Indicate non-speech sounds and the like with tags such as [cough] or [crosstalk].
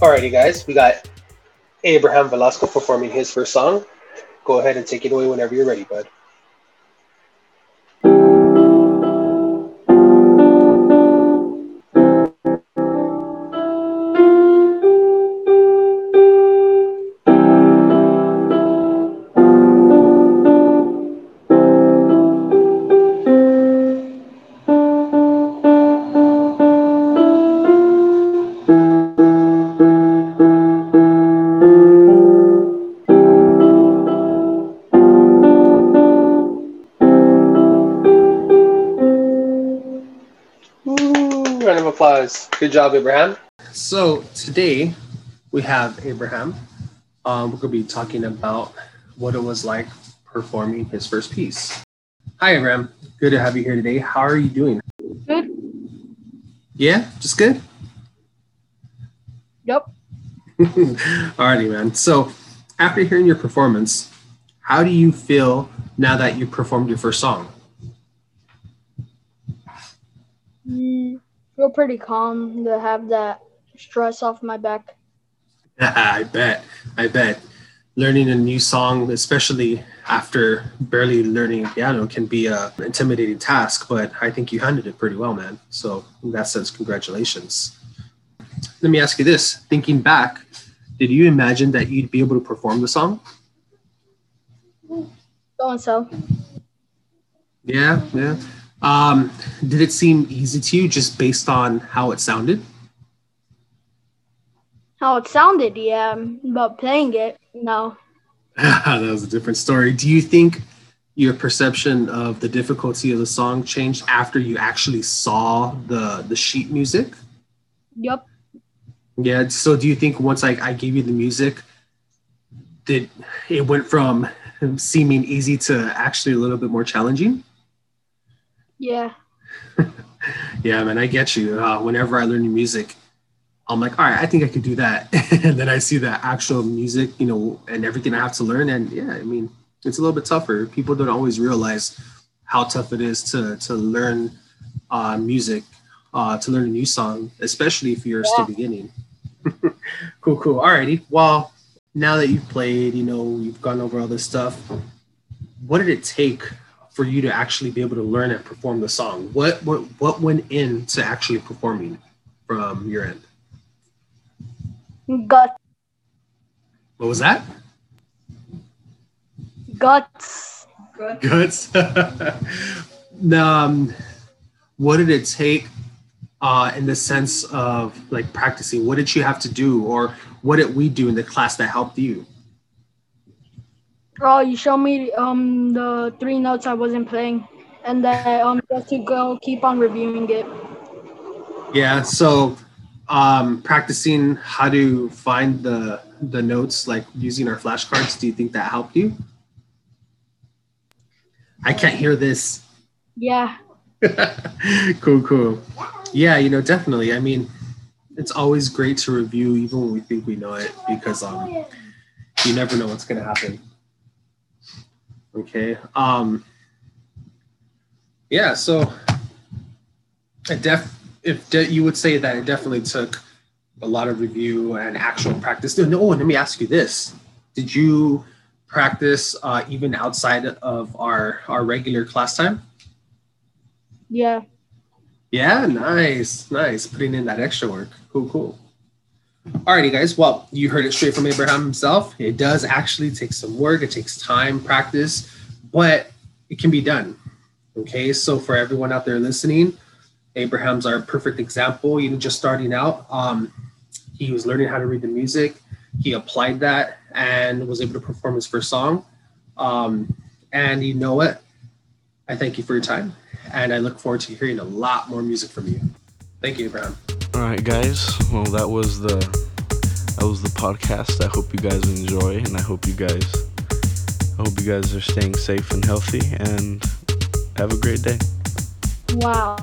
Alrighty, guys, we got Abraham Velasco performing his first song. Go ahead and take it away whenever you're ready, bud. Applause. Good job, Abraham. So today we have Abraham. Um, we're going to be talking about what it was like performing his first piece. Hi, Abraham. Good to have you here today. How are you doing? Good. Yeah, just good. Yep. [laughs] Alrighty, man. So after hearing your performance, how do you feel now that you performed your first song? Mm, feel pretty calm to have that stress off my back. [laughs] I bet. I bet. Learning a new song, especially after barely learning piano, can be a intimidating task. But I think you handled it pretty well, man. So in that sense, congratulations. Let me ask you this: Thinking back, did you imagine that you'd be able to perform the song? So and so. Yeah, yeah. Um, did it seem easy to you just based on how it sounded? How it sounded, yeah, but playing it, no. [laughs] [laughs] that was a different story. Do you think your perception of the difficulty of the song changed after you actually saw the the sheet music? Yep. Yeah. So do you think once I, I gave you the music, did it went from seeming easy to actually a little bit more challenging? Yeah. [laughs] yeah, man, I get you. Uh, whenever I learn new music, I'm like, all right, I think I could do that. [laughs] and then I see the actual music, you know, and everything I have to learn. And yeah, I mean, it's a little bit tougher. People don't always realize how tough it is to to learn uh, music, uh, to learn a new song, especially if you're yeah. still beginning. [laughs] cool, cool. Alrighty. Well, now that you've played, you know, you've gone over all this stuff. What did it take for you to actually be able to learn and perform the song? What what what went into actually performing from your end? Guts. What was that? Guts. Guts. [laughs] um, what did it take uh, in the sense of like practicing? What did you have to do, or what did we do in the class that helped you? Oh, you showed me um the three notes I wasn't playing, and then um just to go keep on reviewing it. Yeah. So, um, practicing how to find the the notes, like using our flashcards. Do you think that helped you? I can't hear this. Yeah. [laughs] cool, cool. Yeah, you know, definitely. I mean, it's always great to review even when we think we know it because um you never know what's gonna happen. Okay. Um, yeah. So, it def if de- you would say that it definitely took a lot of review and actual practice. No, let me ask you this: Did you practice uh, even outside of our our regular class time? Yeah. Yeah. Nice. Nice. Putting in that extra work. Cool. Cool. Alrighty, guys. Well, you heard it straight from Abraham himself. It does actually take some work. It takes time, practice, but it can be done. Okay. So for everyone out there listening, Abraham's our perfect example. even just starting out, um, he was learning how to read the music. He applied that and was able to perform his first song. Um, and you know what? I thank you for your time, and I look forward to hearing a lot more music from you. Thank you, Abraham. All right, guys. Well, that was the that was the podcast. I hope you guys enjoy, and I hope you guys I hope you guys are staying safe and healthy, and have a great day. Wow.